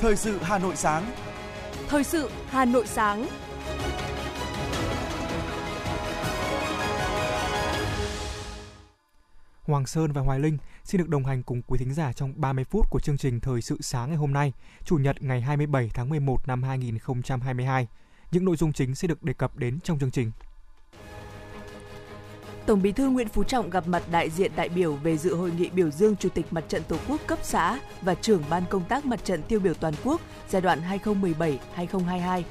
Thời sự Hà Nội sáng. Thời sự Hà Nội sáng. Hoàng Sơn và Hoài Linh xin được đồng hành cùng quý thính giả trong 30 phút của chương trình Thời sự sáng ngày hôm nay, Chủ nhật ngày 27 tháng 11 năm 2022. Những nội dung chính sẽ được đề cập đến trong chương trình. Tổng Bí thư Nguyễn Phú Trọng gặp mặt đại diện đại biểu về dự hội nghị biểu dương Chủ tịch Mặt trận Tổ quốc cấp xã và trưởng ban công tác Mặt trận tiêu biểu toàn quốc giai đoạn 2017-2022.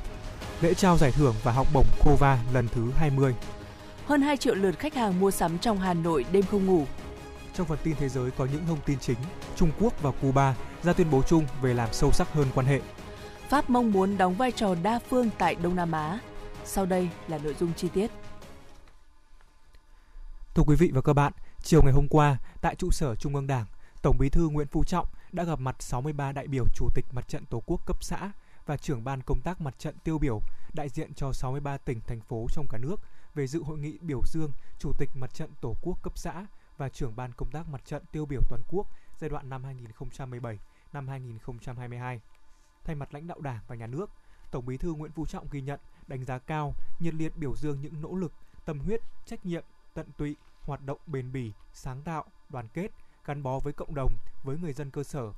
Lễ trao giải thưởng và học bổng COVA lần thứ 20. Hơn 2 triệu lượt khách hàng mua sắm trong Hà Nội đêm không ngủ. Trong phần tin thế giới có những thông tin chính, Trung Quốc và Cuba ra tuyên bố chung về làm sâu sắc hơn quan hệ. Pháp mong muốn đóng vai trò đa phương tại Đông Nam Á. Sau đây là nội dung chi tiết. Thưa quý vị và các bạn, chiều ngày hôm qua, tại trụ sở Trung ương Đảng, Tổng Bí thư Nguyễn Phú Trọng đã gặp mặt 63 đại biểu Chủ tịch Mặt trận Tổ quốc cấp xã và trưởng ban công tác mặt trận tiêu biểu đại diện cho 63 tỉnh thành phố trong cả nước về dự hội nghị biểu dương Chủ tịch Mặt trận Tổ quốc cấp xã và trưởng ban công tác mặt trận tiêu biểu toàn quốc giai đoạn năm 2017 năm 2022. Thay mặt lãnh đạo Đảng và Nhà nước, Tổng Bí thư Nguyễn Phú Trọng ghi nhận, đánh giá cao, nhiệt liệt biểu dương những nỗ lực, tâm huyết, trách nhiệm, tận tụy, hoạt động bền bỉ, sáng tạo, đoàn kết, gắn bó với cộng đồng, với người dân cơ sở.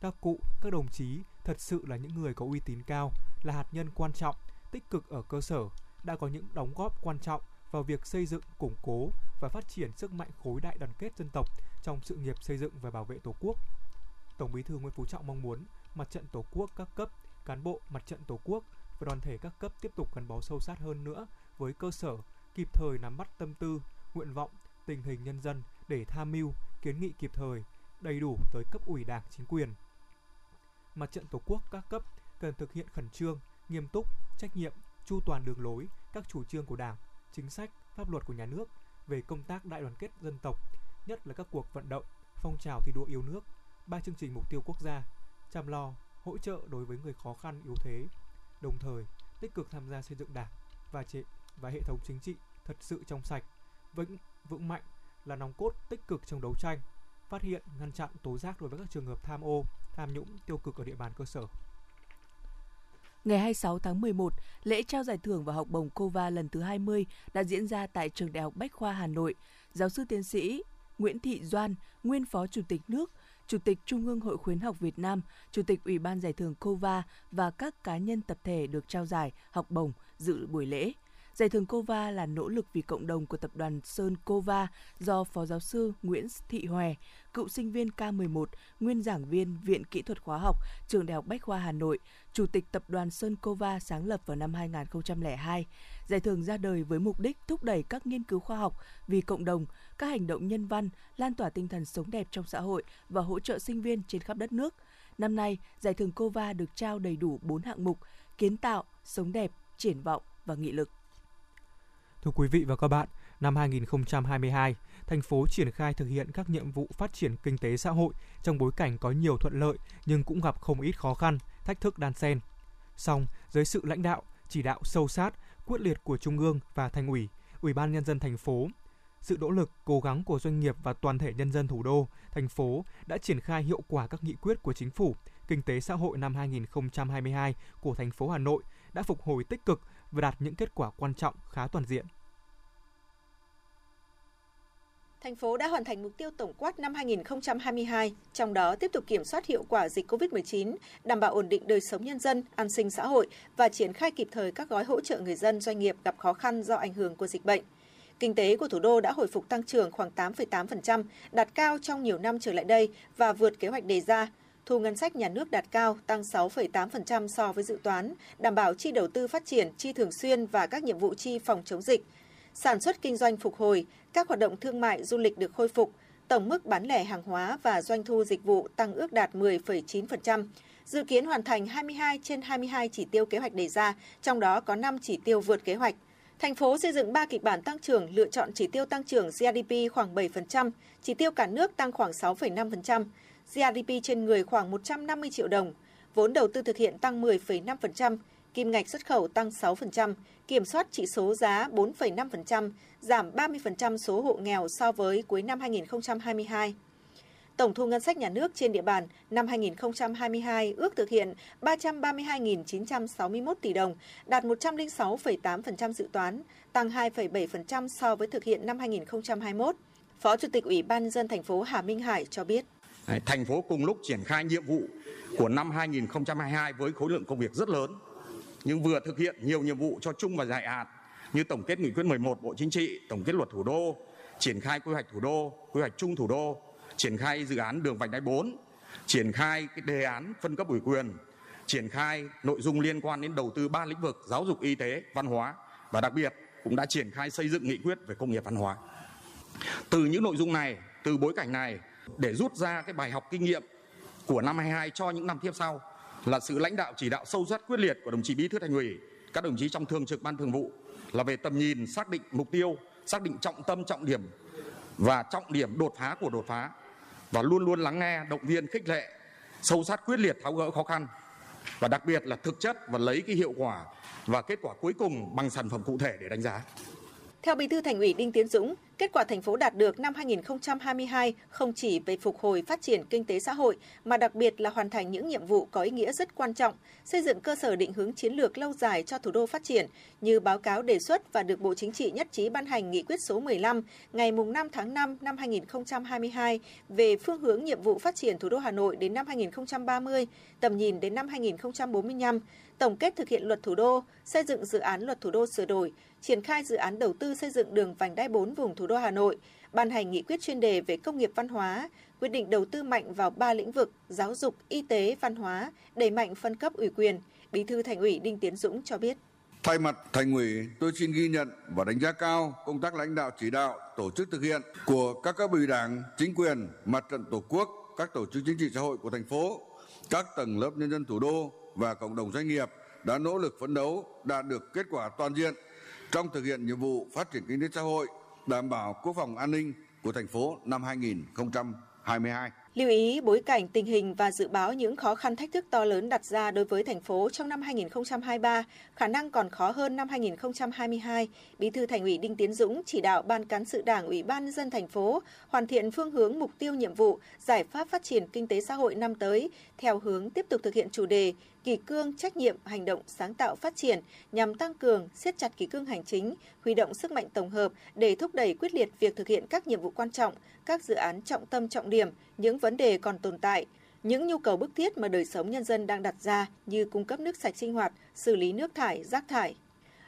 Các cụ, các đồng chí thật sự là những người có uy tín cao, là hạt nhân quan trọng, tích cực ở cơ sở, đã có những đóng góp quan trọng vào việc xây dựng, củng cố và phát triển sức mạnh khối đại đoàn kết dân tộc trong sự nghiệp xây dựng và bảo vệ Tổ quốc. Tổng Bí thư Nguyễn Phú Trọng mong muốn mặt trận Tổ quốc các cấp, cán bộ mặt trận Tổ quốc và đoàn thể các cấp tiếp tục gắn bó sâu sát hơn nữa với cơ sở, kịp thời nắm bắt tâm tư, nguyện vọng, tình hình nhân dân để tham mưu, kiến nghị kịp thời, đầy đủ tới cấp ủy Đảng, chính quyền. Mặt trận Tổ quốc các cấp cần thực hiện khẩn trương, nghiêm túc, trách nhiệm, chu toàn đường lối, các chủ trương của Đảng, chính sách, pháp luật của nhà nước về công tác đại đoàn kết dân tộc, nhất là các cuộc vận động, phong trào thi đua yêu nước, ba chương trình mục tiêu quốc gia, chăm lo, hỗ trợ đối với người khó khăn yếu thế, đồng thời tích cực tham gia xây dựng Đảng và chế và hệ thống chính trị thật sự trong sạch, vững vững mạnh là nòng cốt tích cực trong đấu tranh, phát hiện, ngăn chặn, tố giác đối với các trường hợp tham ô, tham nhũng, tiêu cực ở địa bàn cơ sở. Ngày 26 tháng 11, lễ trao giải thưởng và học bổng COVA lần thứ 20 đã diễn ra tại Trường Đại học Bách khoa Hà Nội. Giáo sư tiến sĩ Nguyễn Thị Doan, nguyên Phó Chủ tịch nước, Chủ tịch Trung ương Hội khuyến học Việt Nam, Chủ tịch Ủy ban Giải thưởng COVA và các cá nhân tập thể được trao giải, học bổng dự buổi lễ. Giải thưởng Cova là nỗ lực vì cộng đồng của tập đoàn Sơn Cova do Phó giáo sư Nguyễn Thị Hòe, cựu sinh viên K11, nguyên giảng viên Viện Kỹ thuật Khoa học, Trường Đại học Bách khoa Hà Nội, Chủ tịch tập đoàn Sơn Cova sáng lập vào năm 2002. Giải thưởng ra đời với mục đích thúc đẩy các nghiên cứu khoa học vì cộng đồng, các hành động nhân văn, lan tỏa tinh thần sống đẹp trong xã hội và hỗ trợ sinh viên trên khắp đất nước. Năm nay, giải thưởng Cova được trao đầy đủ 4 hạng mục: kiến tạo, sống đẹp, triển vọng và nghị lực. Thưa quý vị và các bạn, năm 2022, thành phố triển khai thực hiện các nhiệm vụ phát triển kinh tế xã hội trong bối cảnh có nhiều thuận lợi nhưng cũng gặp không ít khó khăn, thách thức đan xen. Song, dưới sự lãnh đạo, chỉ đạo sâu sát, quyết liệt của Trung ương và Thành ủy, Ủy ban nhân dân thành phố, sự nỗ lực, cố gắng của doanh nghiệp và toàn thể nhân dân thủ đô, thành phố đã triển khai hiệu quả các nghị quyết của chính phủ, kinh tế xã hội năm 2022 của thành phố Hà Nội đã phục hồi tích cực và đạt những kết quả quan trọng khá toàn diện. Thành phố đã hoàn thành mục tiêu tổng quát năm 2022, trong đó tiếp tục kiểm soát hiệu quả dịch COVID-19, đảm bảo ổn định đời sống nhân dân, an sinh xã hội và triển khai kịp thời các gói hỗ trợ người dân doanh nghiệp gặp khó khăn do ảnh hưởng của dịch bệnh. Kinh tế của thủ đô đã hồi phục tăng trưởng khoảng 8,8%, đạt cao trong nhiều năm trở lại đây và vượt kế hoạch đề ra. Thu ngân sách nhà nước đạt cao, tăng 6,8% so với dự toán, đảm bảo chi đầu tư phát triển, chi thường xuyên và các nhiệm vụ chi phòng chống dịch. Sản xuất kinh doanh phục hồi, các hoạt động thương mại du lịch được khôi phục, tổng mức bán lẻ hàng hóa và doanh thu dịch vụ tăng ước đạt 10,9%. Dự kiến hoàn thành 22 trên 22 chỉ tiêu kế hoạch đề ra, trong đó có 5 chỉ tiêu vượt kế hoạch. Thành phố xây dựng 3 kịch bản tăng trưởng, lựa chọn chỉ tiêu tăng trưởng GDP khoảng 7%, chỉ tiêu cả nước tăng khoảng 6,5%, GDP trên người khoảng 150 triệu đồng, vốn đầu tư thực hiện tăng 10,5%, kim ngạch xuất khẩu tăng 6%, kiểm soát chỉ số giá 4,5%, giảm 30% số hộ nghèo so với cuối năm 2022. Tổng thu ngân sách nhà nước trên địa bàn năm 2022 ước thực hiện 332.961 tỷ đồng, đạt 106,8% dự toán, tăng 2,7% so với thực hiện năm 2021. Phó Chủ tịch Ủy ban dân thành phố Hà Minh Hải cho biết. Thành phố cùng lúc triển khai nhiệm vụ của năm 2022 với khối lượng công việc rất lớn, nhưng vừa thực hiện nhiều nhiệm vụ cho chung và dài hạn như tổng kết nghị quyết 11 Bộ Chính trị, tổng kết luật thủ đô, triển khai quy hoạch thủ đô, quy hoạch chung thủ đô, triển khai dự án đường vành đai 4, triển khai cái đề án phân cấp ủy quyền, triển khai nội dung liên quan đến đầu tư ba lĩnh vực giáo dục, y tế, văn hóa và đặc biệt cũng đã triển khai xây dựng nghị quyết về công nghiệp văn hóa. Từ những nội dung này, từ bối cảnh này để rút ra cái bài học kinh nghiệm của năm 22 cho những năm tiếp sau là sự lãnh đạo chỉ đạo sâu sát quyết liệt của đồng chí Bí thư Thành ủy, các đồng chí trong thường trực ban thường vụ là về tầm nhìn, xác định mục tiêu, xác định trọng tâm trọng điểm và trọng điểm đột phá của đột phá và luôn luôn lắng nghe, động viên, khích lệ, sâu sát quyết liệt tháo gỡ khó khăn và đặc biệt là thực chất và lấy cái hiệu quả và kết quả cuối cùng bằng sản phẩm cụ thể để đánh giá. Theo Bí thư Thành ủy Đinh Tiến Dũng, kết quả thành phố đạt được năm 2022 không chỉ về phục hồi phát triển kinh tế xã hội mà đặc biệt là hoàn thành những nhiệm vụ có ý nghĩa rất quan trọng, xây dựng cơ sở định hướng chiến lược lâu dài cho thủ đô phát triển như báo cáo đề xuất và được Bộ Chính trị nhất trí ban hành nghị quyết số 15 ngày 5 tháng 5 năm 2022 về phương hướng nhiệm vụ phát triển thủ đô Hà Nội đến năm 2030, tầm nhìn đến năm 2045, tổng kết thực hiện luật thủ đô, xây dựng dự án luật thủ đô sửa đổi, triển khai dự án đầu tư xây dựng đường vành đai 4 vùng thủ thủ đô Hà Nội, ban hành nghị quyết chuyên đề về công nghiệp văn hóa, quyết định đầu tư mạnh vào ba lĩnh vực giáo dục, y tế, văn hóa, đẩy mạnh phân cấp ủy quyền. Bí thư Thành ủy Đinh Tiến Dũng cho biết. Thay mặt Thành ủy, tôi xin ghi nhận và đánh giá cao công tác lãnh đạo chỉ đạo, tổ chức thực hiện của các cấp ủy Đảng, chính quyền, mặt trận Tổ quốc, các tổ chức chính trị xã hội của thành phố, các tầng lớp nhân dân thủ đô và cộng đồng doanh nghiệp đã nỗ lực phấn đấu đạt được kết quả toàn diện trong thực hiện nhiệm vụ phát triển kinh tế xã hội, đảm bảo quốc phòng an ninh của thành phố năm 2022. Lưu ý bối cảnh tình hình và dự báo những khó khăn thách thức to lớn đặt ra đối với thành phố trong năm 2023, khả năng còn khó hơn năm 2022, Bí thư Thành ủy Đinh Tiến Dũng chỉ đạo Ban cán sự Đảng Ủy ban nhân dân thành phố hoàn thiện phương hướng mục tiêu nhiệm vụ, giải pháp phát triển kinh tế xã hội năm tới theo hướng tiếp tục thực hiện chủ đề kỳ cương trách nhiệm hành động sáng tạo phát triển nhằm tăng cường siết chặt kỳ cương hành chính, huy động sức mạnh tổng hợp để thúc đẩy quyết liệt việc thực hiện các nhiệm vụ quan trọng, các dự án trọng tâm trọng điểm, những vấn đề còn tồn tại, những nhu cầu bức thiết mà đời sống nhân dân đang đặt ra như cung cấp nước sạch sinh hoạt, xử lý nước thải, rác thải.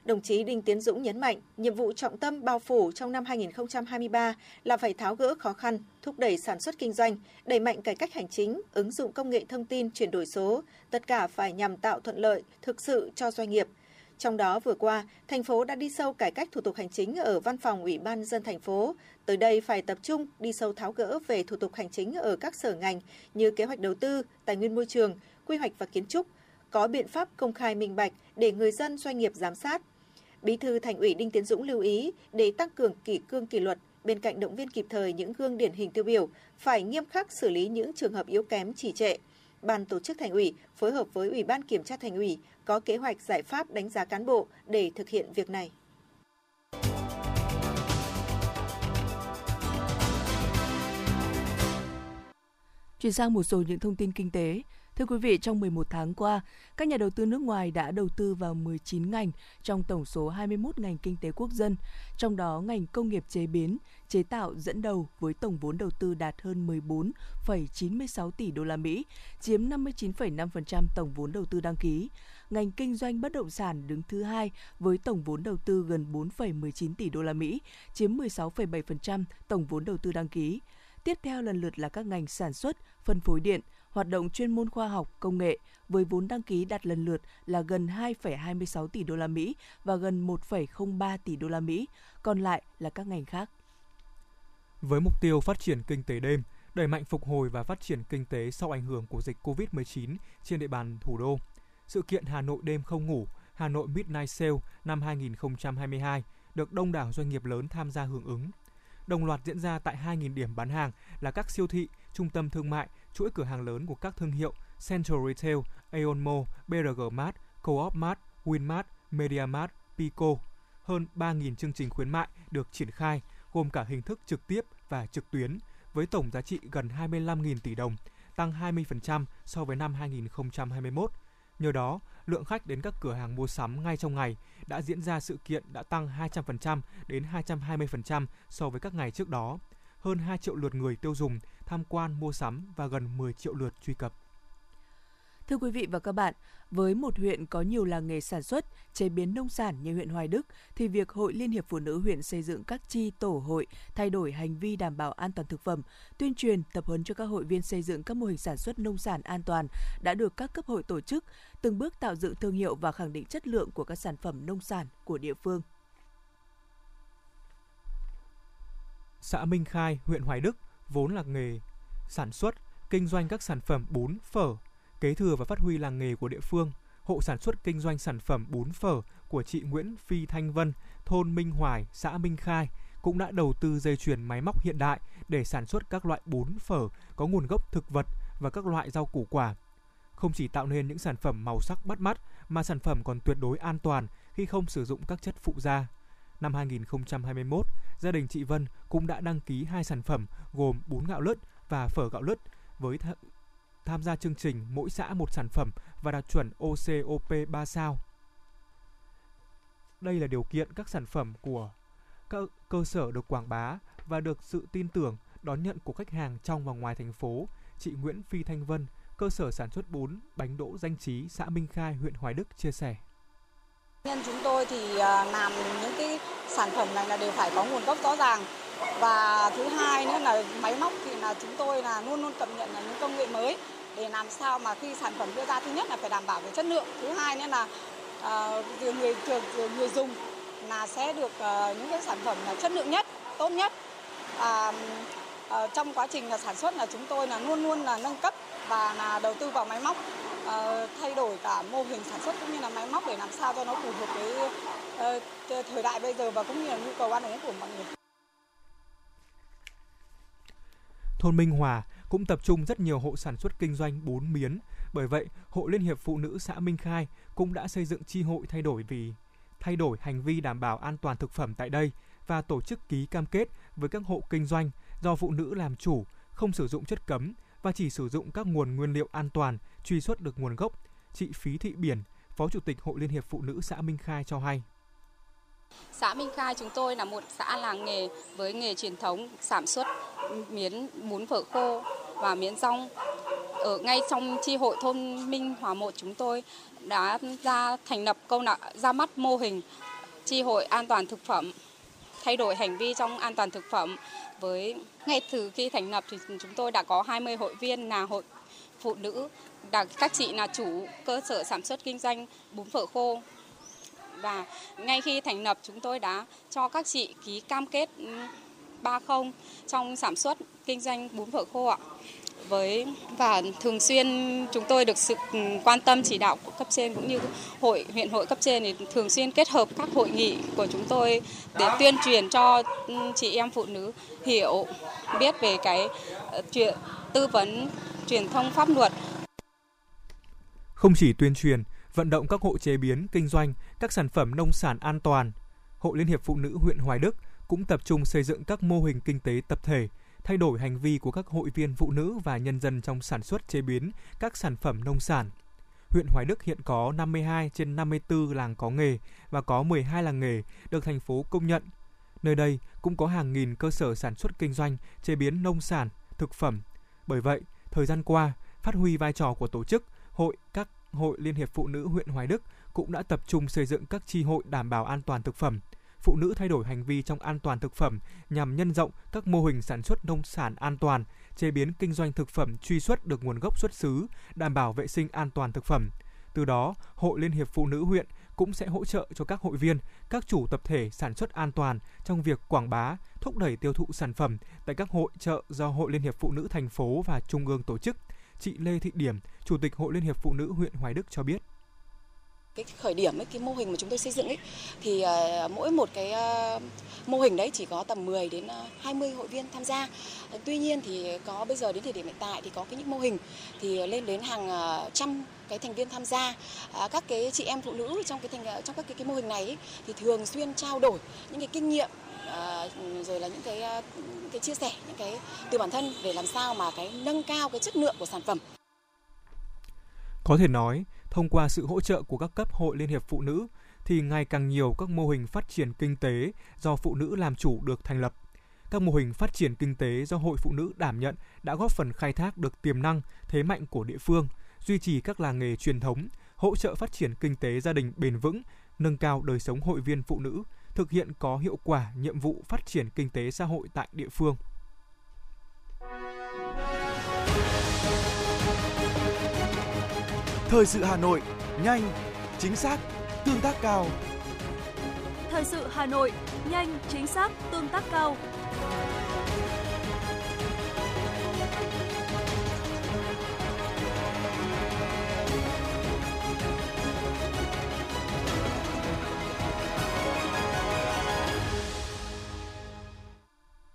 Đồng chí Đinh Tiến Dũng nhấn mạnh, nhiệm vụ trọng tâm bao phủ trong năm 2023 là phải tháo gỡ khó khăn, thúc đẩy sản xuất kinh doanh, đẩy mạnh cải cách hành chính, ứng dụng công nghệ thông tin, chuyển đổi số, tất cả phải nhằm tạo thuận lợi thực sự cho doanh nghiệp. Trong đó vừa qua, thành phố đã đi sâu cải cách thủ tục hành chính ở văn phòng Ủy ban dân thành phố. Tới đây phải tập trung đi sâu tháo gỡ về thủ tục hành chính ở các sở ngành như kế hoạch đầu tư, tài nguyên môi trường, quy hoạch và kiến trúc, có biện pháp công khai minh bạch để người dân doanh nghiệp giám sát, Bí thư Thành ủy Đinh Tiến Dũng lưu ý để tăng cường kỷ cương kỷ luật, bên cạnh động viên kịp thời những gương điển hình tiêu biểu, phải nghiêm khắc xử lý những trường hợp yếu kém trì trệ. Ban tổ chức Thành ủy phối hợp với Ủy ban Kiểm tra Thành ủy có kế hoạch giải pháp đánh giá cán bộ để thực hiện việc này. Chuyển sang một số những thông tin kinh tế. Thưa quý vị, trong 11 tháng qua, các nhà đầu tư nước ngoài đã đầu tư vào 19 ngành trong tổng số 21 ngành kinh tế quốc dân, trong đó ngành công nghiệp chế biến, chế tạo dẫn đầu với tổng vốn đầu tư đạt hơn 14,96 tỷ đô la Mỹ, chiếm 59,5% tổng vốn đầu tư đăng ký. Ngành kinh doanh bất động sản đứng thứ hai với tổng vốn đầu tư gần 4,19 tỷ đô la Mỹ, chiếm 16,7% tổng vốn đầu tư đăng ký. Tiếp theo lần lượt là các ngành sản xuất, phân phối điện, hoạt động chuyên môn khoa học, công nghệ với vốn đăng ký đạt lần lượt là gần 2,26 tỷ đô la Mỹ và gần 1,03 tỷ đô la Mỹ, còn lại là các ngành khác. Với mục tiêu phát triển kinh tế đêm, đẩy mạnh phục hồi và phát triển kinh tế sau ảnh hưởng của dịch COVID-19 trên địa bàn thủ đô. Sự kiện Hà Nội đêm không ngủ, Hà Nội Midnight Sale năm 2022 được đông đảo doanh nghiệp lớn tham gia hưởng ứng. Đồng loạt diễn ra tại 2.000 điểm bán hàng là các siêu thị, trung tâm thương mại, chuỗi cửa hàng lớn của các thương hiệu Central Retail, Aeon Mall, BRG Mart, Co-op Mart, Winmart, MediaMart, Pico. Hơn 3.000 chương trình khuyến mại được triển khai, gồm cả hình thức trực tiếp và trực tuyến, với tổng giá trị gần 25.000 tỷ đồng, tăng 20% so với năm 2021. Nhờ đó, lượng khách đến các cửa hàng mua sắm ngay trong ngày đã diễn ra sự kiện đã tăng 200% đến 220% so với các ngày trước đó. Hơn 2 triệu lượt người tiêu dùng tham quan mua sắm và gần 10 triệu lượt truy cập. Thưa quý vị và các bạn, với một huyện có nhiều làng nghề sản xuất, chế biến nông sản như huyện Hoài Đức, thì việc Hội Liên hiệp Phụ nữ huyện xây dựng các chi tổ hội, thay đổi hành vi đảm bảo an toàn thực phẩm, tuyên truyền, tập huấn cho các hội viên xây dựng các mô hình sản xuất nông sản an toàn đã được các cấp hội tổ chức, từng bước tạo dựng thương hiệu và khẳng định chất lượng của các sản phẩm nông sản của địa phương. Xã Minh Khai, huyện Hoài Đức vốn là nghề sản xuất, kinh doanh các sản phẩm bún, phở, kế thừa và phát huy làng nghề của địa phương. Hộ sản xuất kinh doanh sản phẩm bún phở của chị Nguyễn Phi Thanh Vân, thôn Minh Hoài, xã Minh Khai cũng đã đầu tư dây chuyền máy móc hiện đại để sản xuất các loại bún phở có nguồn gốc thực vật và các loại rau củ quả. Không chỉ tạo nên những sản phẩm màu sắc bắt mắt mà sản phẩm còn tuyệt đối an toàn khi không sử dụng các chất phụ gia. Năm 2021, gia đình chị Vân cũng đã đăng ký hai sản phẩm gồm bún gạo lứt và phở gạo lứt với tham gia chương trình mỗi xã một sản phẩm và đạt chuẩn OCOP 3 sao. Đây là điều kiện các sản phẩm của các cơ sở được quảng bá và được sự tin tưởng đón nhận của khách hàng trong và ngoài thành phố. Chị Nguyễn Phi Thanh Vân, cơ sở sản xuất bún, bánh đỗ danh trí xã Minh Khai, huyện Hoài Đức chia sẻ. Nhân chúng tôi thì à, làm những cái sản phẩm này là đều phải có nguồn gốc rõ ràng. Và thứ hai nữa là máy móc thì là chúng tôi là luôn luôn cập nhật là những công nghệ mới để làm sao mà khi sản phẩm đưa ra thứ nhất là phải đảm bảo về chất lượng thứ hai nữa là uh, người thường người dùng là sẽ được uh, những cái sản phẩm là chất lượng nhất tốt nhất. Uh, uh, trong quá trình là sản xuất là chúng tôi là luôn luôn là nâng cấp và là đầu tư vào máy móc uh, thay đổi cả mô hình sản xuất cũng như là máy móc để làm sao cho nó phù hợp với uh, thời đại bây giờ và cũng như là nhu cầu ăn uống của mọi người. Thôn Minh Hòa cũng tập trung rất nhiều hộ sản xuất kinh doanh bún miến. Bởi vậy, Hội Liên hiệp Phụ nữ xã Minh Khai cũng đã xây dựng chi hội thay đổi vì thay đổi hành vi đảm bảo an toàn thực phẩm tại đây và tổ chức ký cam kết với các hộ kinh doanh do phụ nữ làm chủ, không sử dụng chất cấm và chỉ sử dụng các nguồn nguyên liệu an toàn, truy xuất được nguồn gốc. Chị Phí Thị Biển, Phó Chủ tịch Hội Liên hiệp Phụ nữ xã Minh Khai cho hay. Xã Minh Khai chúng tôi là một xã làng nghề với nghề truyền thống sản xuất miến bún phở khô và miến rong. Ở ngay trong chi hội thôn Minh Hòa một chúng tôi đã ra thành lập câu lạc ra mắt mô hình chi hội an toàn thực phẩm, thay đổi hành vi trong an toàn thực phẩm với ngay từ khi thành lập thì chúng tôi đã có 20 hội viên là hội phụ nữ, các chị là chủ cơ sở sản xuất kinh doanh bún phở khô và ngay khi thành lập, chúng tôi đã cho các chị ký cam kết ừ, 30 trong sản xuất kinh doanh bún phở khô ạ. Với, và thường xuyên chúng tôi được sự ừ, quan tâm chỉ đạo của cấp trên cũng như hội, huyện hội cấp trên thì thường xuyên kết hợp các hội nghị của chúng tôi để tuyên truyền cho ừ, chị em phụ nữ hiểu, biết về cái ờ, chuyện tư vấn truyền thông pháp luật. Không chỉ tuyên truyền, vận động các hộ chế biến, kinh doanh các sản phẩm nông sản an toàn. Hội Liên hiệp Phụ nữ huyện Hoài Đức cũng tập trung xây dựng các mô hình kinh tế tập thể, thay đổi hành vi của các hội viên phụ nữ và nhân dân trong sản xuất chế biến các sản phẩm nông sản. Huyện Hoài Đức hiện có 52 trên 54 làng có nghề và có 12 làng nghề được thành phố công nhận. Nơi đây cũng có hàng nghìn cơ sở sản xuất kinh doanh, chế biến nông sản, thực phẩm. Bởi vậy, thời gian qua, phát huy vai trò của tổ chức, hội, các Hội Liên hiệp Phụ nữ huyện Hoài Đức cũng đã tập trung xây dựng các chi hội đảm bảo an toàn thực phẩm, phụ nữ thay đổi hành vi trong an toàn thực phẩm nhằm nhân rộng các mô hình sản xuất nông sản an toàn, chế biến kinh doanh thực phẩm truy xuất được nguồn gốc xuất xứ, đảm bảo vệ sinh an toàn thực phẩm. Từ đó, Hội Liên hiệp Phụ nữ huyện cũng sẽ hỗ trợ cho các hội viên, các chủ tập thể sản xuất an toàn trong việc quảng bá, thúc đẩy tiêu thụ sản phẩm tại các hội trợ do Hội Liên hiệp Phụ nữ thành phố và Trung ương tổ chức. Chị Lê Thị Điểm, Chủ tịch Hội Liên hiệp Phụ nữ huyện Hoài Đức cho biết cái khởi điểm ấy, cái mô hình mà chúng tôi xây dựng ấy thì uh, mỗi một cái uh, mô hình đấy chỉ có tầm 10 đến à, uh, 20 hội viên tham gia. Uh, tuy nhiên thì có bây giờ đến thời điểm hiện tại thì có cái những mô hình thì lên đến hàng uh, trăm cái thành viên tham gia à, các cái chị em phụ nữ trong cái thành trong các cái, cái mô hình này ấy, thì thường xuyên trao đổi những cái kinh nghiệm À, rồi là những cái à, những cái chia sẻ những cái từ bản thân về làm sao mà cái nâng cao cái chất lượng của sản phẩm. Có thể nói, thông qua sự hỗ trợ của các cấp hội Liên hiệp Phụ nữ thì ngày càng nhiều các mô hình phát triển kinh tế do phụ nữ làm chủ được thành lập. Các mô hình phát triển kinh tế do hội phụ nữ đảm nhận đã góp phần khai thác được tiềm năng, thế mạnh của địa phương, duy trì các làng nghề truyền thống, hỗ trợ phát triển kinh tế gia đình bền vững, nâng cao đời sống hội viên phụ nữ, thực hiện có hiệu quả nhiệm vụ phát triển kinh tế xã hội tại địa phương. Thời sự Hà Nội, nhanh, chính xác, tương tác cao. Thời sự Hà Nội, nhanh, chính xác, tương tác cao.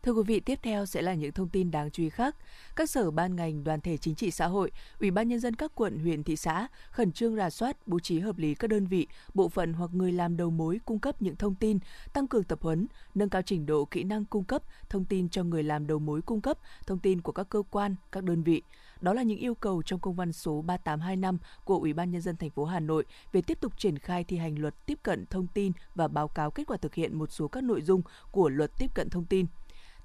Thưa quý vị, tiếp theo sẽ là những thông tin đáng chú ý khác. Các sở ban ngành, đoàn thể chính trị xã hội, Ủy ban nhân dân các quận, huyện, thị xã khẩn trương rà soát, bố trí hợp lý các đơn vị, bộ phận hoặc người làm đầu mối cung cấp những thông tin, tăng cường tập huấn, nâng cao trình độ kỹ năng cung cấp thông tin cho người làm đầu mối cung cấp thông tin của các cơ quan, các đơn vị. Đó là những yêu cầu trong công văn số 3825 của Ủy ban nhân dân thành phố Hà Nội về tiếp tục triển khai thi hành luật tiếp cận thông tin và báo cáo kết quả thực hiện một số các nội dung của luật tiếp cận thông tin.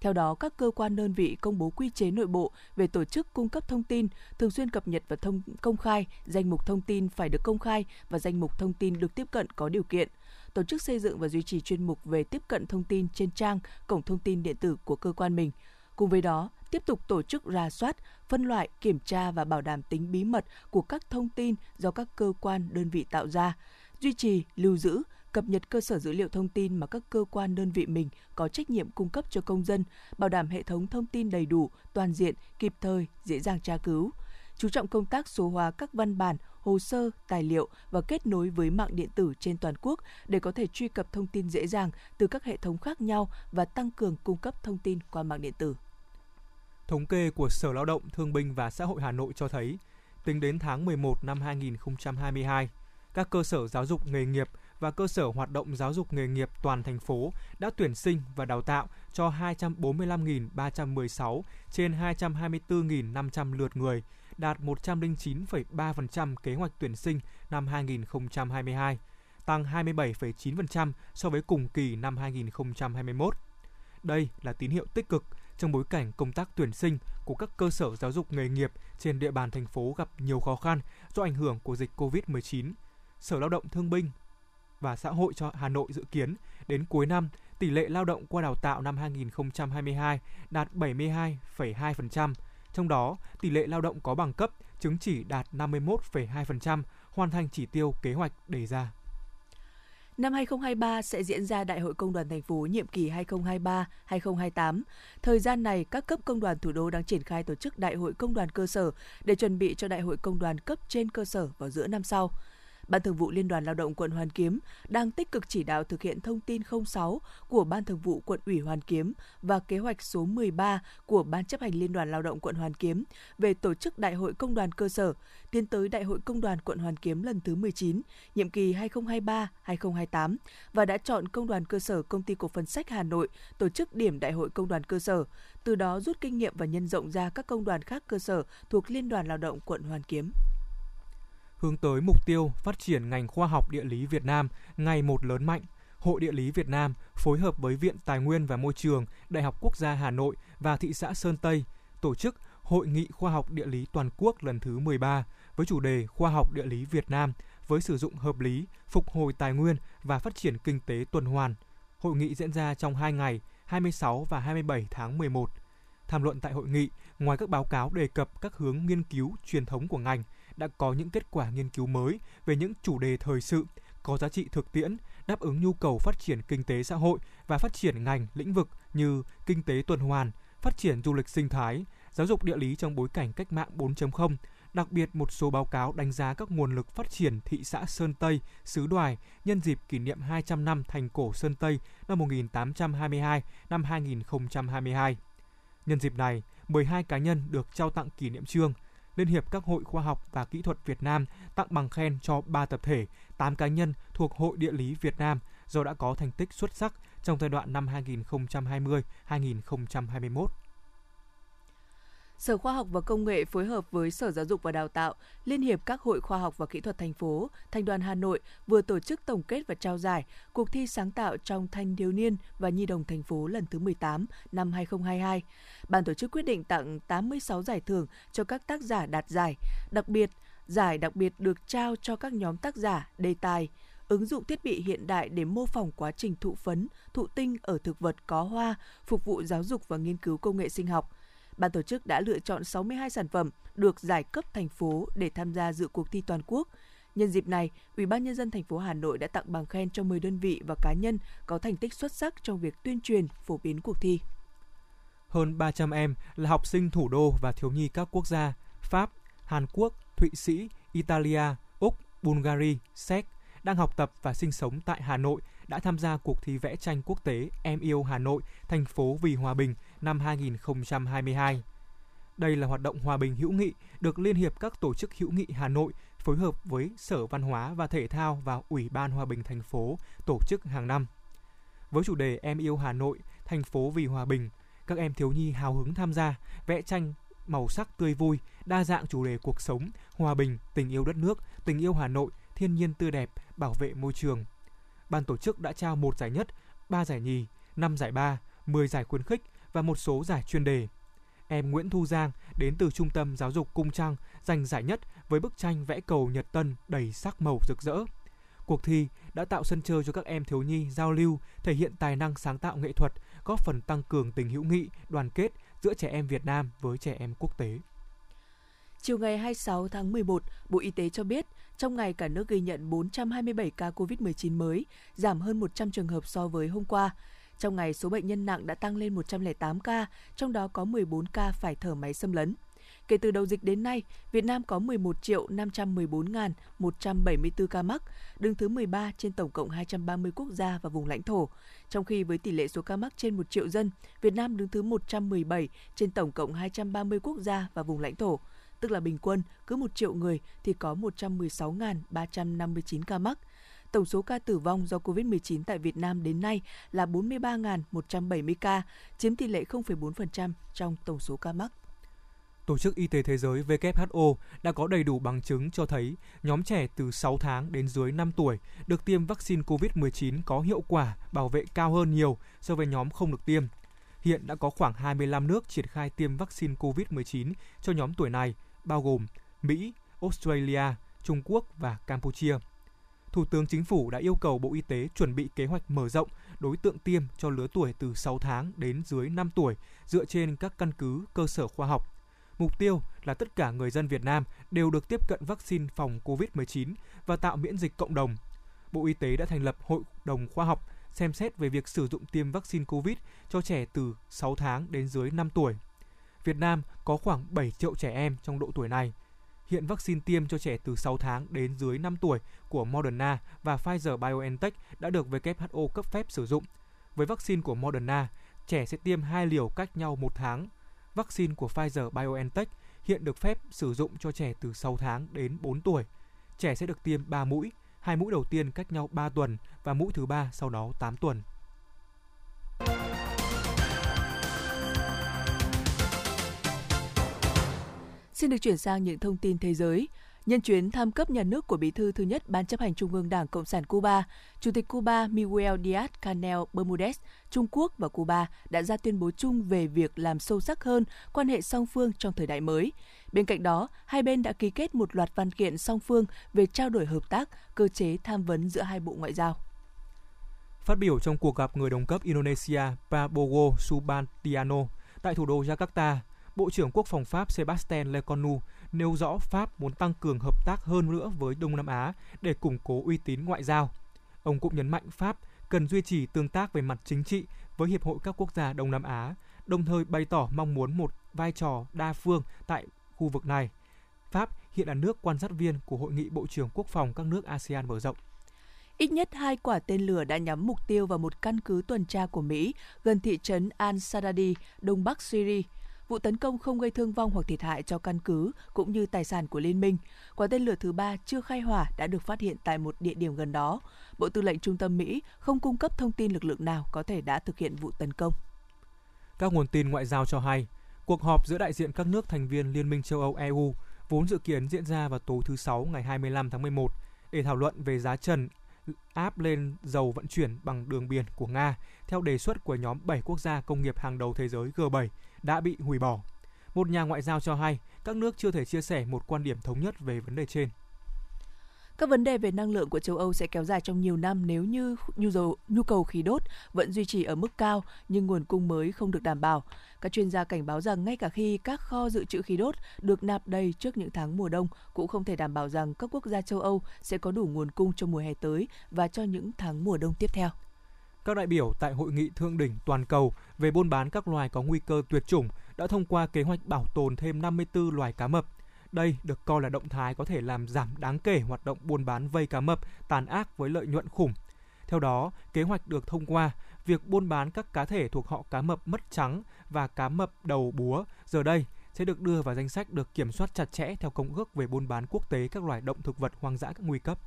Theo đó, các cơ quan đơn vị công bố quy chế nội bộ về tổ chức cung cấp thông tin, thường xuyên cập nhật và thông công khai danh mục thông tin phải được công khai và danh mục thông tin được tiếp cận có điều kiện tổ chức xây dựng và duy trì chuyên mục về tiếp cận thông tin trên trang cổng thông tin điện tử của cơ quan mình. Cùng với đó, tiếp tục tổ chức rà soát, phân loại, kiểm tra và bảo đảm tính bí mật của các thông tin do các cơ quan đơn vị tạo ra, duy trì, lưu giữ, cập nhật cơ sở dữ liệu thông tin mà các cơ quan đơn vị mình có trách nhiệm cung cấp cho công dân, bảo đảm hệ thống thông tin đầy đủ, toàn diện, kịp thời, dễ dàng tra cứu. Chú trọng công tác số hóa các văn bản, hồ sơ, tài liệu và kết nối với mạng điện tử trên toàn quốc để có thể truy cập thông tin dễ dàng từ các hệ thống khác nhau và tăng cường cung cấp thông tin qua mạng điện tử. Thống kê của Sở Lao động, Thương binh và Xã hội Hà Nội cho thấy, tính đến tháng 11 năm 2022, các cơ sở giáo dục nghề nghiệp và cơ sở hoạt động giáo dục nghề nghiệp toàn thành phố đã tuyển sinh và đào tạo cho 245.316 trên 224.500 lượt người, đạt 109,3% kế hoạch tuyển sinh năm 2022, tăng 27,9% so với cùng kỳ năm 2021. Đây là tín hiệu tích cực trong bối cảnh công tác tuyển sinh của các cơ sở giáo dục nghề nghiệp trên địa bàn thành phố gặp nhiều khó khăn do ảnh hưởng của dịch COVID-19. Sở Lao động Thương binh và Xã hội cho Hà Nội dự kiến đến cuối năm, tỷ lệ lao động qua đào tạo năm 2022 đạt 72,2%, trong đó tỷ lệ lao động có bằng cấp, chứng chỉ đạt 51,2%, hoàn thành chỉ tiêu kế hoạch đề ra. Năm 2023 sẽ diễn ra Đại hội Công đoàn thành phố nhiệm kỳ 2023-2028. Thời gian này, các cấp công đoàn thủ đô đang triển khai tổ chức Đại hội Công đoàn cơ sở để chuẩn bị cho Đại hội Công đoàn cấp trên cơ sở vào giữa năm sau. Ban Thường vụ Liên đoàn Lao động quận Hoàn Kiếm đang tích cực chỉ đạo thực hiện thông tin 06 của Ban Thường vụ quận ủy Hoàn Kiếm và kế hoạch số 13 của Ban chấp hành Liên đoàn Lao động quận Hoàn Kiếm về tổ chức Đại hội Công đoàn cơ sở, tiến tới Đại hội Công đoàn quận Hoàn Kiếm lần thứ 19, nhiệm kỳ 2023-2028 và đã chọn Công đoàn cơ sở Công ty Cổ phần Sách Hà Nội tổ chức điểm Đại hội Công đoàn cơ sở, từ đó rút kinh nghiệm và nhân rộng ra các công đoàn khác cơ sở thuộc Liên đoàn Lao động quận Hoàn Kiếm hướng tới mục tiêu phát triển ngành khoa học địa lý Việt Nam ngày một lớn mạnh. Hội Địa lý Việt Nam phối hợp với Viện Tài nguyên và Môi trường, Đại học Quốc gia Hà Nội và thị xã Sơn Tây tổ chức Hội nghị khoa học địa lý toàn quốc lần thứ 13 với chủ đề Khoa học địa lý Việt Nam với sử dụng hợp lý, phục hồi tài nguyên và phát triển kinh tế tuần hoàn. Hội nghị diễn ra trong 2 ngày, 26 và 27 tháng 11. Tham luận tại hội nghị, ngoài các báo cáo đề cập các hướng nghiên cứu truyền thống của ngành, đã có những kết quả nghiên cứu mới về những chủ đề thời sự có giá trị thực tiễn, đáp ứng nhu cầu phát triển kinh tế xã hội và phát triển ngành lĩnh vực như kinh tế tuần hoàn, phát triển du lịch sinh thái, giáo dục địa lý trong bối cảnh cách mạng 4.0, đặc biệt một số báo cáo đánh giá các nguồn lực phát triển thị xã Sơn Tây, xứ Đoài nhân dịp kỷ niệm 200 năm thành cổ Sơn Tây năm 1822 năm 2022. Nhân dịp này, 12 cá nhân được trao tặng kỷ niệm trương – Liên hiệp các hội khoa học và kỹ thuật Việt Nam tặng bằng khen cho 3 tập thể, 8 cá nhân thuộc Hội Địa lý Việt Nam do đã có thành tích xuất sắc trong giai đoạn năm 2020-2021. Sở Khoa học và Công nghệ phối hợp với Sở Giáo dục và Đào tạo, Liên hiệp các hội khoa học và kỹ thuật thành phố, Thành đoàn Hà Nội vừa tổ chức tổng kết và trao giải cuộc thi sáng tạo trong thanh thiếu niên và nhi đồng thành phố lần thứ 18 năm 2022. Ban tổ chức quyết định tặng 86 giải thưởng cho các tác giả đạt giải. Đặc biệt, giải đặc biệt được trao cho các nhóm tác giả, đề tài, ứng dụng thiết bị hiện đại để mô phỏng quá trình thụ phấn, thụ tinh ở thực vật có hoa, phục vụ giáo dục và nghiên cứu công nghệ sinh học – ban tổ chức đã lựa chọn 62 sản phẩm được giải cấp thành phố để tham gia dự cuộc thi toàn quốc. Nhân dịp này, Ủy ban nhân dân thành phố Hà Nội đã tặng bằng khen cho 10 đơn vị và cá nhân có thành tích xuất sắc trong việc tuyên truyền, phổ biến cuộc thi. Hơn 300 em là học sinh thủ đô và thiếu nhi các quốc gia Pháp, Hàn Quốc, Thụy Sĩ, Italia, Úc, Bulgaria, Séc đang học tập và sinh sống tại Hà Nội đã tham gia cuộc thi vẽ tranh quốc tế Em yêu Hà Nội, thành phố vì hòa bình năm 2022. Đây là hoạt động hòa bình hữu nghị được Liên hiệp các tổ chức hữu nghị Hà Nội phối hợp với Sở Văn hóa và Thể thao và Ủy ban Hòa bình thành phố tổ chức hàng năm. Với chủ đề Em yêu Hà Nội, thành phố vì hòa bình, các em thiếu nhi hào hứng tham gia, vẽ tranh màu sắc tươi vui, đa dạng chủ đề cuộc sống, hòa bình, tình yêu đất nước, tình yêu Hà Nội, thiên nhiên tươi đẹp, bảo vệ môi trường. Ban tổ chức đã trao một giải nhất, 3 giải nhì, 5 giải ba, 10 giải khuyến khích và một số giải chuyên đề. Em Nguyễn Thu Giang đến từ Trung tâm Giáo dục Cung Trăng giành giải nhất với bức tranh vẽ cầu Nhật Tân đầy sắc màu rực rỡ. Cuộc thi đã tạo sân chơi cho các em thiếu nhi giao lưu, thể hiện tài năng sáng tạo nghệ thuật, góp phần tăng cường tình hữu nghị, đoàn kết giữa trẻ em Việt Nam với trẻ em quốc tế. Chiều ngày 26 tháng 11, Bộ Y tế cho biết, trong ngày cả nước ghi nhận 427 ca COVID-19 mới, giảm hơn 100 trường hợp so với hôm qua. Trong ngày, số bệnh nhân nặng đã tăng lên 108 ca, trong đó có 14 ca phải thở máy xâm lấn. Kể từ đầu dịch đến nay, Việt Nam có 11 triệu 514.174 ca mắc, đứng thứ 13 trên tổng cộng 230 quốc gia và vùng lãnh thổ. Trong khi với tỷ lệ số ca mắc trên 1 triệu dân, Việt Nam đứng thứ 117 trên tổng cộng 230 quốc gia và vùng lãnh thổ, tức là bình quân cứ 1 triệu người thì có 116.359 ca mắc. Tổng số ca tử vong do COVID-19 tại Việt Nam đến nay là 43.170 ca, chiếm tỷ lệ 0,4% trong tổng số ca mắc. Tổ chức Y tế Thế giới WHO đã có đầy đủ bằng chứng cho thấy nhóm trẻ từ 6 tháng đến dưới 5 tuổi được tiêm vaccine COVID-19 có hiệu quả bảo vệ cao hơn nhiều so với nhóm không được tiêm. Hiện đã có khoảng 25 nước triển khai tiêm vaccine COVID-19 cho nhóm tuổi này, bao gồm Mỹ, Australia, Trung Quốc và Campuchia. Thủ tướng Chính phủ đã yêu cầu Bộ Y tế chuẩn bị kế hoạch mở rộng đối tượng tiêm cho lứa tuổi từ 6 tháng đến dưới 5 tuổi dựa trên các căn cứ cơ sở khoa học. Mục tiêu là tất cả người dân Việt Nam đều được tiếp cận vaccine phòng COVID-19 và tạo miễn dịch cộng đồng. Bộ Y tế đã thành lập Hội đồng khoa học xem xét về việc sử dụng tiêm vaccine COVID cho trẻ từ 6 tháng đến dưới 5 tuổi. Việt Nam có khoảng 7 triệu trẻ em trong độ tuổi này – Hiện vaccine tiêm cho trẻ từ 6 tháng đến dưới 5 tuổi của Moderna và Pfizer-BioNTech đã được WHO cấp phép sử dụng. Với vaccine của Moderna, trẻ sẽ tiêm hai liều cách nhau một tháng. Vaccine của Pfizer-BioNTech hiện được phép sử dụng cho trẻ từ 6 tháng đến 4 tuổi. Trẻ sẽ được tiêm 3 mũi, hai mũi đầu tiên cách nhau 3 tuần và mũi thứ ba sau đó 8 tuần. Xin được chuyển sang những thông tin thế giới. Nhân chuyến thăm cấp nhà nước của Bí thư thứ nhất Ban chấp hành Trung ương Đảng Cộng sản Cuba, Chủ tịch Cuba Miguel Díaz-Canel Bermudez, Trung Quốc và Cuba đã ra tuyên bố chung về việc làm sâu sắc hơn quan hệ song phương trong thời đại mới. Bên cạnh đó, hai bên đã ký kết một loạt văn kiện song phương về trao đổi hợp tác, cơ chế tham vấn giữa hai bộ ngoại giao. Phát biểu trong cuộc gặp người đồng cấp Indonesia Prabowo Subianto tại thủ đô Jakarta, Bộ trưởng Quốc phòng Pháp Sebastien Lecornu nêu rõ Pháp muốn tăng cường hợp tác hơn nữa với Đông Nam Á để củng cố uy tín ngoại giao. Ông cũng nhấn mạnh Pháp cần duy trì tương tác về mặt chính trị với Hiệp hội các quốc gia Đông Nam Á, đồng thời bày tỏ mong muốn một vai trò đa phương tại khu vực này. Pháp hiện là nước quan sát viên của Hội nghị Bộ trưởng Quốc phòng các nước ASEAN mở rộng. Ít nhất hai quả tên lửa đã nhắm mục tiêu vào một căn cứ tuần tra của Mỹ gần thị trấn Al-Sadadi, đông bắc Syria vụ tấn công không gây thương vong hoặc thiệt hại cho căn cứ cũng như tài sản của liên minh. Quả tên lửa thứ ba chưa khai hỏa đã được phát hiện tại một địa điểm gần đó. Bộ Tư lệnh Trung tâm Mỹ không cung cấp thông tin lực lượng nào có thể đã thực hiện vụ tấn công. Các nguồn tin ngoại giao cho hay, cuộc họp giữa đại diện các nước thành viên Liên minh châu Âu EU vốn dự kiến diễn ra vào tối thứ Sáu ngày 25 tháng 11 để thảo luận về giá trần áp lên dầu vận chuyển bằng đường biển của Nga theo đề xuất của nhóm 7 quốc gia công nghiệp hàng đầu thế giới G7 đã bị hủy bỏ. Một nhà ngoại giao cho hay các nước chưa thể chia sẻ một quan điểm thống nhất về vấn đề trên. Các vấn đề về năng lượng của châu Âu sẽ kéo dài trong nhiều năm nếu như nhu, dầu, nhu cầu khí đốt vẫn duy trì ở mức cao nhưng nguồn cung mới không được đảm bảo. Các chuyên gia cảnh báo rằng ngay cả khi các kho dự trữ khí đốt được nạp đầy trước những tháng mùa đông cũng không thể đảm bảo rằng các quốc gia châu Âu sẽ có đủ nguồn cung cho mùa hè tới và cho những tháng mùa đông tiếp theo. Các đại biểu tại hội nghị thượng đỉnh toàn cầu về buôn bán các loài có nguy cơ tuyệt chủng đã thông qua kế hoạch bảo tồn thêm 54 loài cá mập đây được coi là động thái có thể làm giảm đáng kể hoạt động buôn bán vây cá mập tàn ác với lợi nhuận khủng. Theo đó, kế hoạch được thông qua, việc buôn bán các cá thể thuộc họ cá mập mất trắng và cá mập đầu búa giờ đây sẽ được đưa vào danh sách được kiểm soát chặt chẽ theo Công ước về buôn bán quốc tế các loài động thực vật hoang dã các nguy cấp.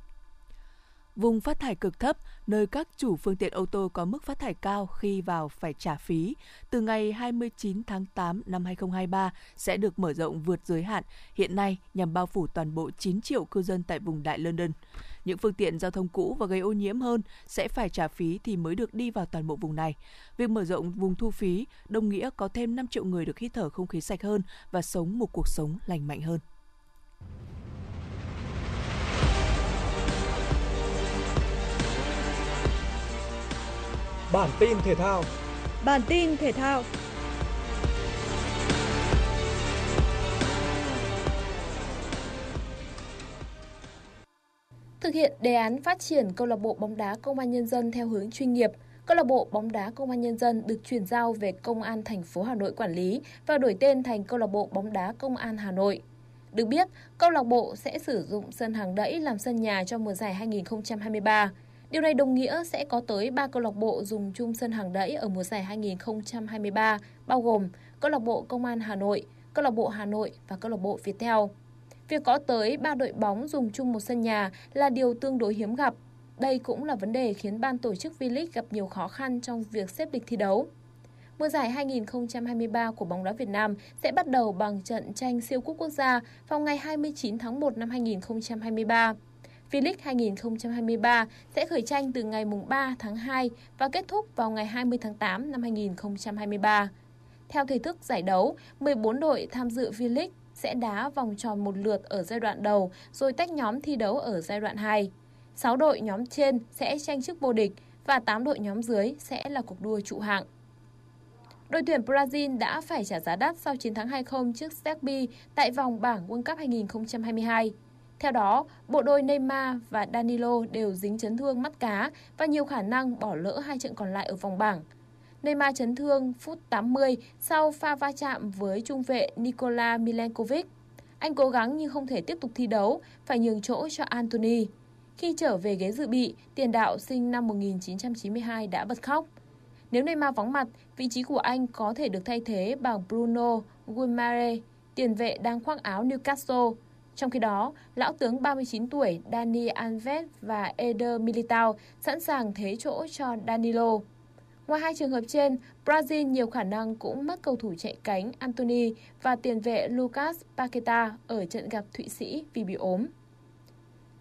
Vùng phát thải cực thấp, nơi các chủ phương tiện ô tô có mức phát thải cao khi vào phải trả phí, từ ngày 29 tháng 8 năm 2023 sẽ được mở rộng vượt giới hạn hiện nay nhằm bao phủ toàn bộ 9 triệu cư dân tại vùng Đại London. Những phương tiện giao thông cũ và gây ô nhiễm hơn sẽ phải trả phí thì mới được đi vào toàn bộ vùng này. Việc mở rộng vùng thu phí đồng nghĩa có thêm 5 triệu người được hít thở không khí sạch hơn và sống một cuộc sống lành mạnh hơn. Bản tin thể thao. Bản tin thể thao. Thực hiện đề án phát triển câu lạc bộ bóng đá Công an nhân dân theo hướng chuyên nghiệp, câu lạc bộ bóng đá Công an nhân dân được chuyển giao về Công an thành phố Hà Nội quản lý và đổi tên thành câu lạc bộ bóng đá Công an Hà Nội. Được biết, câu lạc bộ sẽ sử dụng sân hàng đẫy làm sân nhà cho mùa giải 2023. Điều này đồng nghĩa sẽ có tới 3 câu lạc bộ dùng chung sân hàng đẫy ở mùa giải 2023, bao gồm câu lạc bộ Công an Hà Nội, câu lạc bộ Hà Nội và câu lạc bộ Viettel. Việc có tới 3 đội bóng dùng chung một sân nhà là điều tương đối hiếm gặp. Đây cũng là vấn đề khiến ban tổ chức V-League gặp nhiều khó khăn trong việc xếp lịch thi đấu. Mùa giải 2023 của bóng đá Việt Nam sẽ bắt đầu bằng trận tranh siêu cúp quốc gia vào ngày 29 tháng 1 năm 2023. V-League 2023 sẽ khởi tranh từ ngày 3 tháng 2 và kết thúc vào ngày 20 tháng 8 năm 2023. Theo thể thức giải đấu, 14 đội tham dự V-League sẽ đá vòng tròn một lượt ở giai đoạn đầu rồi tách nhóm thi đấu ở giai đoạn 2. 6 đội nhóm trên sẽ tranh chức vô địch và 8 đội nhóm dưới sẽ là cuộc đua trụ hạng. Đội tuyển Brazil đã phải trả giá đắt sau chiến thắng 2-0 trước Serbia tại vòng bảng World Cup 2022. Theo đó, bộ đôi Neymar và Danilo đều dính chấn thương mắt cá và nhiều khả năng bỏ lỡ hai trận còn lại ở vòng bảng. Neymar chấn thương phút 80 sau pha va chạm với trung vệ Nikola Milenkovic. Anh cố gắng nhưng không thể tiếp tục thi đấu, phải nhường chỗ cho Anthony. Khi trở về ghế dự bị, tiền đạo sinh năm 1992 đã bật khóc. Nếu Neymar vắng mặt, vị trí của anh có thể được thay thế bằng Bruno Guimaraes, tiền vệ đang khoác áo Newcastle. Trong khi đó, lão tướng 39 tuổi Dani Alves và Eder Militao sẵn sàng thế chỗ cho Danilo. Ngoài hai trường hợp trên, Brazil nhiều khả năng cũng mất cầu thủ chạy cánh Anthony và tiền vệ Lucas Paqueta ở trận gặp Thụy Sĩ vì bị ốm.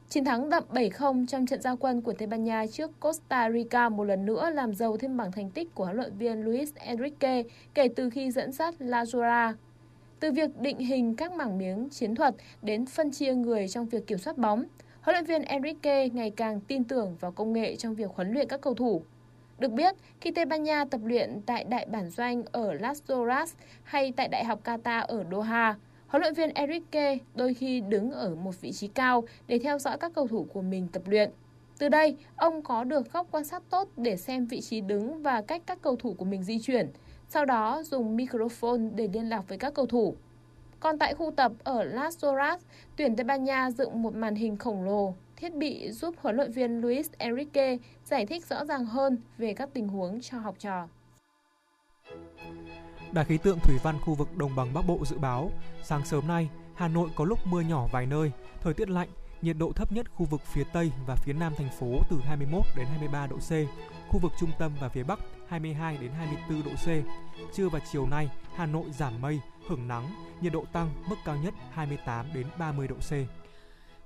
Chiến thắng đậm 7-0 trong trận giao quân của Tây Ban Nha trước Costa Rica một lần nữa làm giàu thêm bảng thành tích của huấn luyện viên Luis Enrique kể từ khi dẫn dắt La Jura từ việc định hình các mảng miếng chiến thuật đến phân chia người trong việc kiểm soát bóng, huấn luyện viên Enrique ngày càng tin tưởng vào công nghệ trong việc huấn luyện các cầu thủ. Được biết, khi Tây Ban Nha tập luyện tại đại bản doanh ở Las Doras hay tại Đại học Qatar ở Doha, huấn luyện viên Enrique đôi khi đứng ở một vị trí cao để theo dõi các cầu thủ của mình tập luyện. Từ đây, ông có được góc quan sát tốt để xem vị trí đứng và cách các cầu thủ của mình di chuyển – sau đó dùng microphone để liên lạc với các cầu thủ. Còn tại khu tập ở Las Doras, tuyển Tây Ban Nha dựng một màn hình khổng lồ, thiết bị giúp huấn luyện viên Luis Enrique giải thích rõ ràng hơn về các tình huống cho học trò. Đài khí tượng thủy văn khu vực đồng bằng Bắc Bộ dự báo, sáng sớm nay, Hà Nội có lúc mưa nhỏ vài nơi, thời tiết lạnh, nhiệt độ thấp nhất khu vực phía Tây và phía Nam thành phố từ 21 đến 23 độ C, khu vực trung tâm và phía Bắc 22 đến 24 độ C. Trưa và chiều nay, Hà Nội giảm mây, hưởng nắng, nhiệt độ tăng, mức cao nhất 28 đến 30 độ C.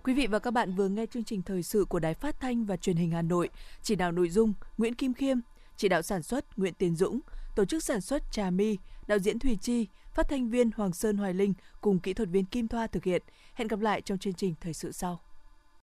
Quý vị và các bạn vừa nghe chương trình thời sự của Đài Phát thanh và Truyền hình Hà Nội, chỉ đạo nội dung Nguyễn Kim Khiêm, chỉ đạo sản xuất Nguyễn Tiến Dũng, tổ chức sản xuất Trà My, đạo diễn Thùy Chi, phát thanh viên Hoàng Sơn Hoài Linh cùng kỹ thuật viên Kim Thoa thực hiện. Hẹn gặp lại trong chương trình thời sự sau.